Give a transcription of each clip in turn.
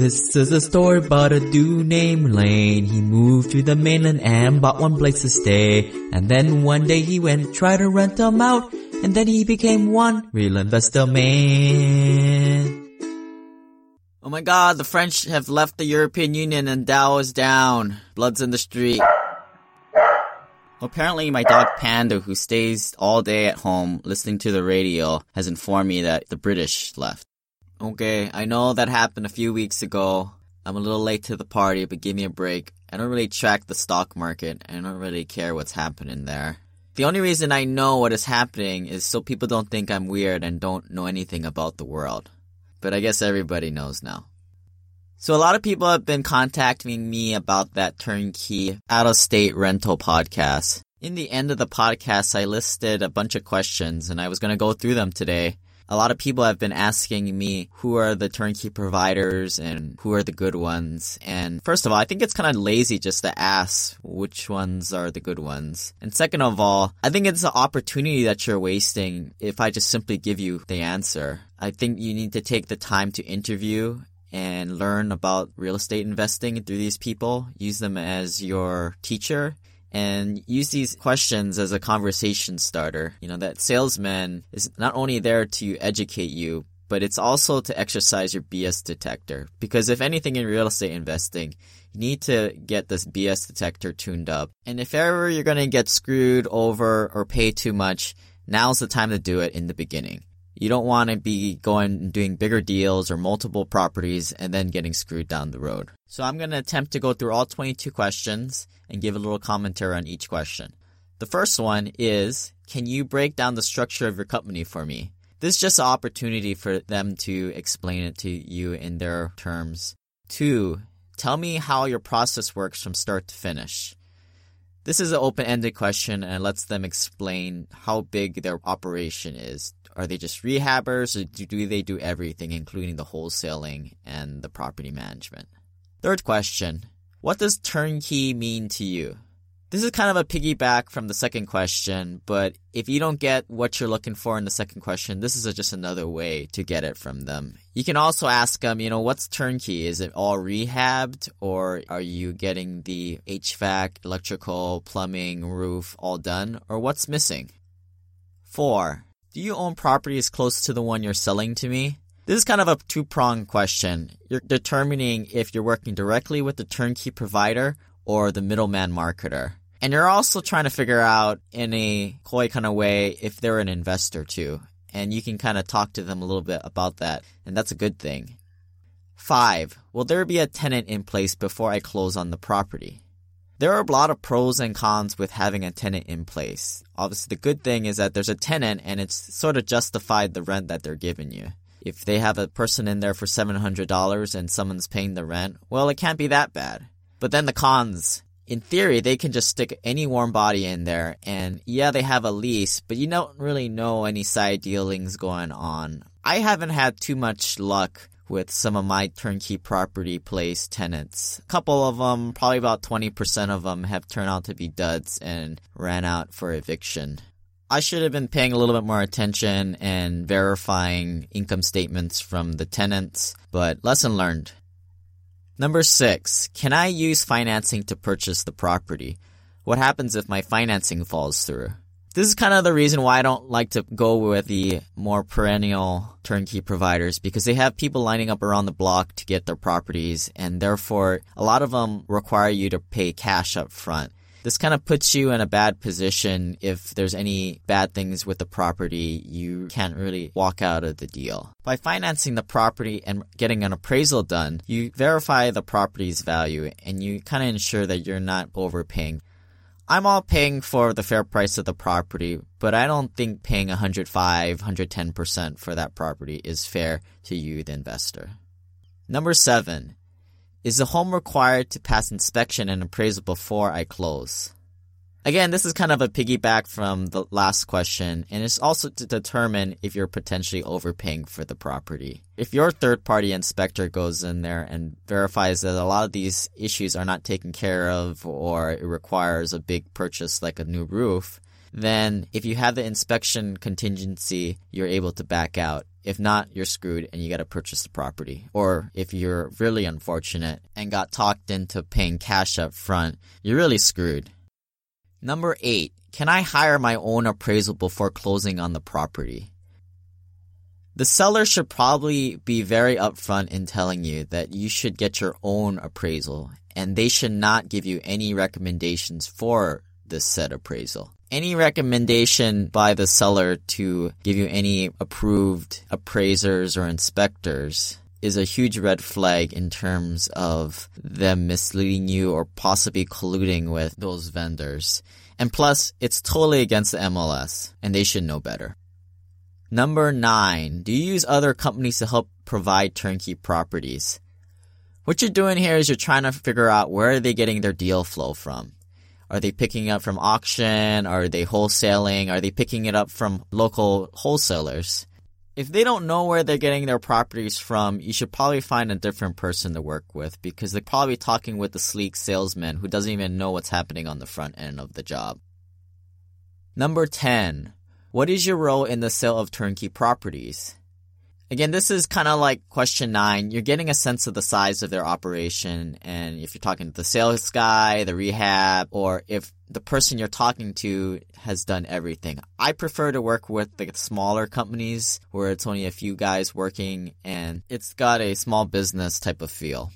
This is a story about a dude named Lane. He moved to the mainland and bought one place to stay. And then one day he went try to rent them out. And then he became one real investor man. Oh my god, the French have left the European Union and Dow is down. Blood's in the street. Apparently, my dog Panda, who stays all day at home listening to the radio, has informed me that the British left. Okay, I know that happened a few weeks ago. I'm a little late to the party, but give me a break. I don't really track the stock market. I don't really care what's happening there. The only reason I know what is happening is so people don't think I'm weird and don't know anything about the world. But I guess everybody knows now. So a lot of people have been contacting me about that turnkey out of state rental podcast. In the end of the podcast, I listed a bunch of questions and I was going to go through them today. A lot of people have been asking me who are the turnkey providers and who are the good ones. And first of all, I think it's kind of lazy just to ask which ones are the good ones. And second of all, I think it's an opportunity that you're wasting if I just simply give you the answer. I think you need to take the time to interview and learn about real estate investing through these people. Use them as your teacher and use these questions as a conversation starter. You know, that salesman is not only there to educate you, but it's also to exercise your BS detector. Because if anything in real estate investing, you need to get this BS detector tuned up. And if ever you're going to get screwed over or pay too much, now's the time to do it in the beginning. You don't want to be going and doing bigger deals or multiple properties and then getting screwed down the road. So I'm going to attempt to go through all 22 questions and give a little commentary on each question. The first one is, can you break down the structure of your company for me? This is just an opportunity for them to explain it to you in their terms. Two, tell me how your process works from start to finish. This is an open ended question and lets them explain how big their operation is. Are they just rehabbers or do they do everything, including the wholesaling and the property management? Third question What does turnkey mean to you? This is kind of a piggyback from the second question, but if you don't get what you're looking for in the second question, this is just another way to get it from them. You can also ask them, you know, what's turnkey? Is it all rehabbed or are you getting the HVAC, electrical, plumbing, roof all done or what's missing? Four, do you own properties close to the one you're selling to me? This is kind of a two pronged question. You're determining if you're working directly with the turnkey provider or the middleman marketer. And you're also trying to figure out in a coy kind of way if they're an investor too. And you can kind of talk to them a little bit about that. And that's a good thing. Five, will there be a tenant in place before I close on the property? There are a lot of pros and cons with having a tenant in place. Obviously, the good thing is that there's a tenant and it's sort of justified the rent that they're giving you. If they have a person in there for $700 and someone's paying the rent, well, it can't be that bad. But then the cons, in theory, they can just stick any warm body in there and yeah, they have a lease, but you don't really know any side dealings going on. I haven't had too much luck with some of my turnkey property place tenants. A couple of them, probably about 20% of them have turned out to be duds and ran out for eviction. I should have been paying a little bit more attention and verifying income statements from the tenants, but lesson learned. Number six, can I use financing to purchase the property? What happens if my financing falls through? This is kind of the reason why I don't like to go with the more perennial turnkey providers because they have people lining up around the block to get their properties and therefore a lot of them require you to pay cash up front. This kind of puts you in a bad position if there's any bad things with the property, you can't really walk out of the deal. By financing the property and getting an appraisal done, you verify the property's value and you kind of ensure that you're not overpaying. I'm all paying for the fair price of the property, but I don't think paying 105, 110% for that property is fair to you, the investor. Number seven, is the home required to pass inspection and appraisal before I close? Again, this is kind of a piggyback from the last question, and it's also to determine if you're potentially overpaying for the property. If your third party inspector goes in there and verifies that a lot of these issues are not taken care of or it requires a big purchase like a new roof, then if you have the inspection contingency, you're able to back out. If not, you're screwed and you got to purchase the property. Or if you're really unfortunate and got talked into paying cash up front, you're really screwed. Number eight, can I hire my own appraisal before closing on the property? The seller should probably be very upfront in telling you that you should get your own appraisal and they should not give you any recommendations for this said appraisal. Any recommendation by the seller to give you any approved appraisers or inspectors is a huge red flag in terms of them misleading you or possibly colluding with those vendors. And plus, it's totally against the MLS, and they should know better. Number nine, do you use other companies to help provide turnkey properties? What you're doing here is you're trying to figure out where are they getting their deal flow from. Are they picking up from auction? Are they wholesaling? Are they picking it up from local wholesalers? If they don't know where they're getting their properties from, you should probably find a different person to work with because they're probably talking with the sleek salesman who doesn't even know what's happening on the front end of the job. Number 10. What is your role in the sale of turnkey properties? Again, this is kind of like question nine. You're getting a sense of the size of their operation. And if you're talking to the sales guy, the rehab, or if the person you're talking to has done everything. I prefer to work with the smaller companies where it's only a few guys working and it's got a small business type of feel.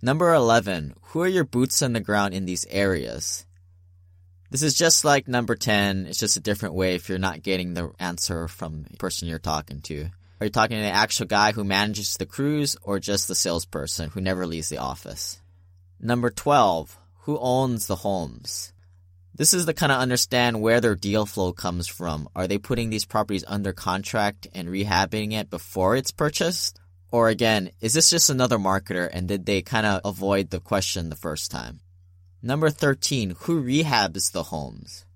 Number 11. Who are your boots on the ground in these areas? This is just like number 10. It's just a different way if you're not getting the answer from the person you're talking to. Are you talking to the actual guy who manages the crews or just the salesperson who never leaves the office? Number 12. Who owns the homes? This is to kind of understand where their deal flow comes from. Are they putting these properties under contract and rehabbing it before it's purchased? Or again, is this just another marketer and did they kind of avoid the question the first time? Number 13. Who rehabs the homes?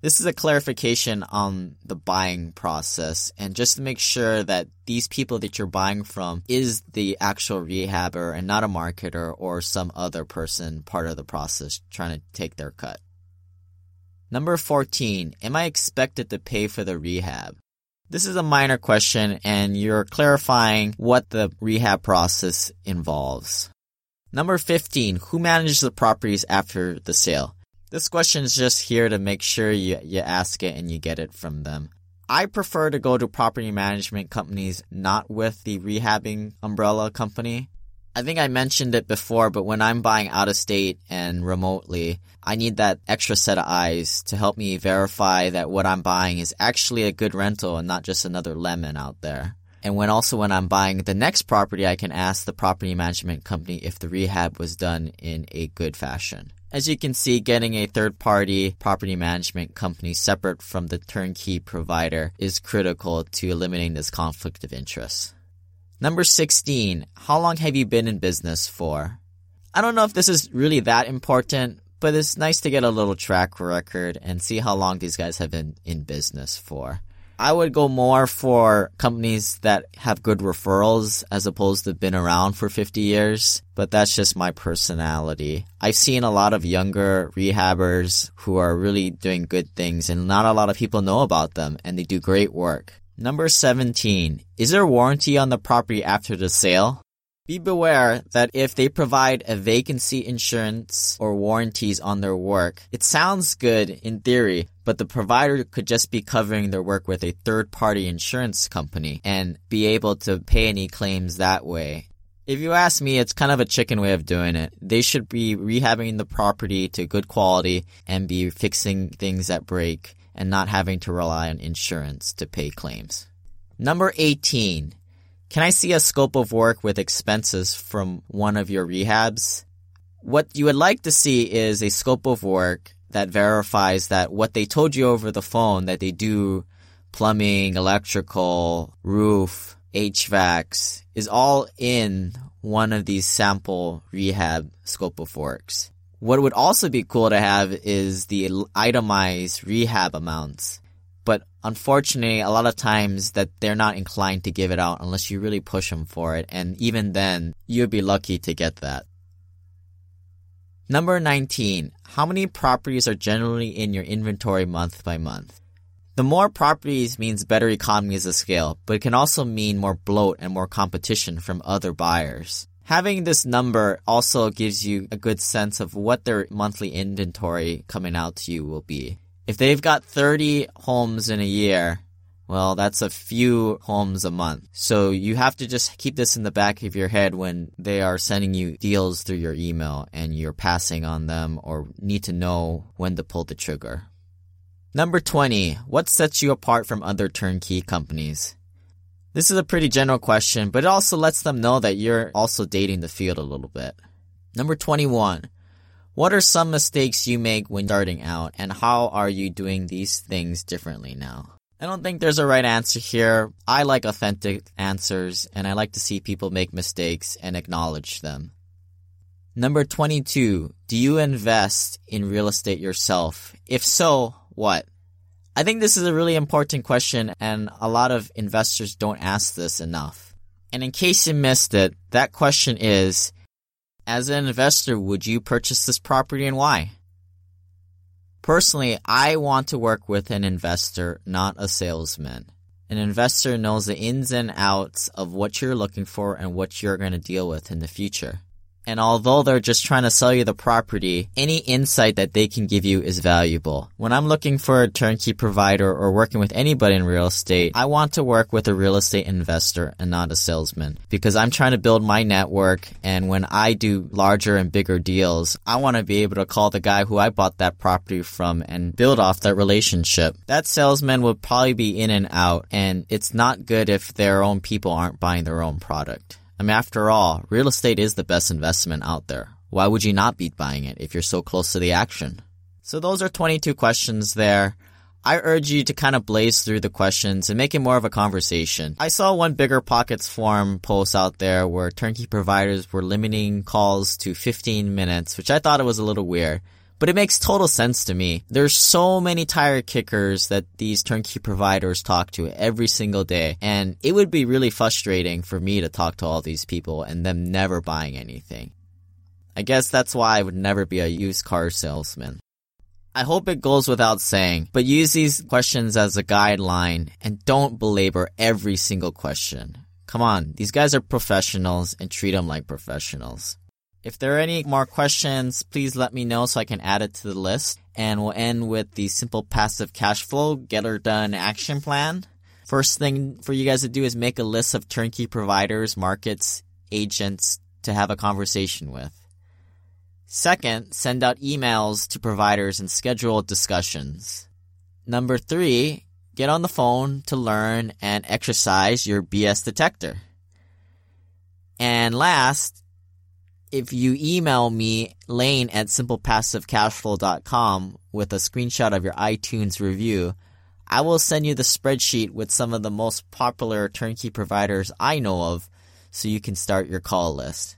This is a clarification on the buying process and just to make sure that these people that you're buying from is the actual rehabber and not a marketer or some other person part of the process trying to take their cut. Number 14. Am I expected to pay for the rehab? This is a minor question and you're clarifying what the rehab process involves. Number 15. Who manages the properties after the sale? This question is just here to make sure you, you ask it and you get it from them. I prefer to go to property management companies not with the rehabbing umbrella company. I think I mentioned it before, but when I'm buying out of state and remotely, I need that extra set of eyes to help me verify that what I'm buying is actually a good rental and not just another lemon out there. And when also when I'm buying the next property, I can ask the property management company if the rehab was done in a good fashion. As you can see, getting a third party property management company separate from the turnkey provider is critical to eliminating this conflict of interest. Number 16. How long have you been in business for? I don't know if this is really that important, but it's nice to get a little track record and see how long these guys have been in business for. I would go more for companies that have good referrals as opposed to been around for 50 years, but that's just my personality. I've seen a lot of younger rehabbers who are really doing good things and not a lot of people know about them and they do great work. Number 17. Is there warranty on the property after the sale? Be beware that if they provide a vacancy insurance or warranties on their work, it sounds good in theory, but the provider could just be covering their work with a third party insurance company and be able to pay any claims that way. If you ask me, it's kind of a chicken way of doing it. They should be rehabbing the property to good quality and be fixing things that break and not having to rely on insurance to pay claims. Number 18. Can I see a scope of work with expenses from one of your rehabs? What you would like to see is a scope of work that verifies that what they told you over the phone that they do plumbing, electrical, roof, HVACs is all in one of these sample rehab scope of works. What would also be cool to have is the itemized rehab amounts. Unfortunately, a lot of times that they're not inclined to give it out unless you really push them for it. And even then, you'd be lucky to get that. Number 19. How many properties are generally in your inventory month by month? The more properties means better economies of scale, but it can also mean more bloat and more competition from other buyers. Having this number also gives you a good sense of what their monthly inventory coming out to you will be. If they've got 30 homes in a year, well, that's a few homes a month. So you have to just keep this in the back of your head when they are sending you deals through your email and you're passing on them or need to know when to pull the trigger. Number 20. What sets you apart from other turnkey companies? This is a pretty general question, but it also lets them know that you're also dating the field a little bit. Number 21. What are some mistakes you make when starting out and how are you doing these things differently now? I don't think there's a right answer here. I like authentic answers and I like to see people make mistakes and acknowledge them. Number 22. Do you invest in real estate yourself? If so, what? I think this is a really important question and a lot of investors don't ask this enough. And in case you missed it, that question is, as an investor, would you purchase this property and why? Personally, I want to work with an investor, not a salesman. An investor knows the ins and outs of what you're looking for and what you're going to deal with in the future. And although they're just trying to sell you the property, any insight that they can give you is valuable. When I'm looking for a turnkey provider or working with anybody in real estate, I want to work with a real estate investor and not a salesman because I'm trying to build my network. And when I do larger and bigger deals, I want to be able to call the guy who I bought that property from and build off that relationship. That salesman will probably be in and out and it's not good if their own people aren't buying their own product. I mean, after all, real estate is the best investment out there. Why would you not be buying it if you're so close to the action? So those are 22 questions there. I urge you to kind of blaze through the questions and make it more of a conversation. I saw one Bigger Pockets forum post out there where turnkey providers were limiting calls to 15 minutes, which I thought it was a little weird. But it makes total sense to me. There's so many tire kickers that these turnkey providers talk to every single day. And it would be really frustrating for me to talk to all these people and them never buying anything. I guess that's why I would never be a used car salesman. I hope it goes without saying, but use these questions as a guideline and don't belabor every single question. Come on, these guys are professionals and treat them like professionals. If there are any more questions, please let me know so I can add it to the list. And we'll end with the simple passive cash flow get her done action plan. First thing for you guys to do is make a list of turnkey providers, markets, agents to have a conversation with. Second, send out emails to providers and schedule discussions. Number three, get on the phone to learn and exercise your BS detector. And last, if you email me, Lane at simplepassivecashflow.com with a screenshot of your iTunes review, I will send you the spreadsheet with some of the most popular turnkey providers I know of so you can start your call list.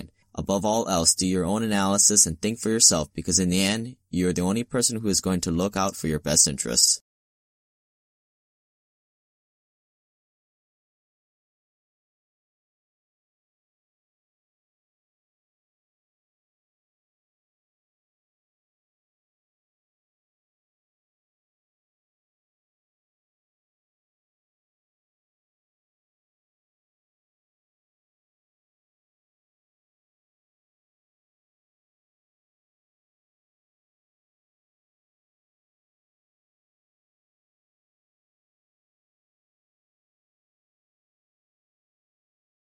Above all else, do your own analysis and think for yourself because in the end, you're the only person who is going to look out for your best interests.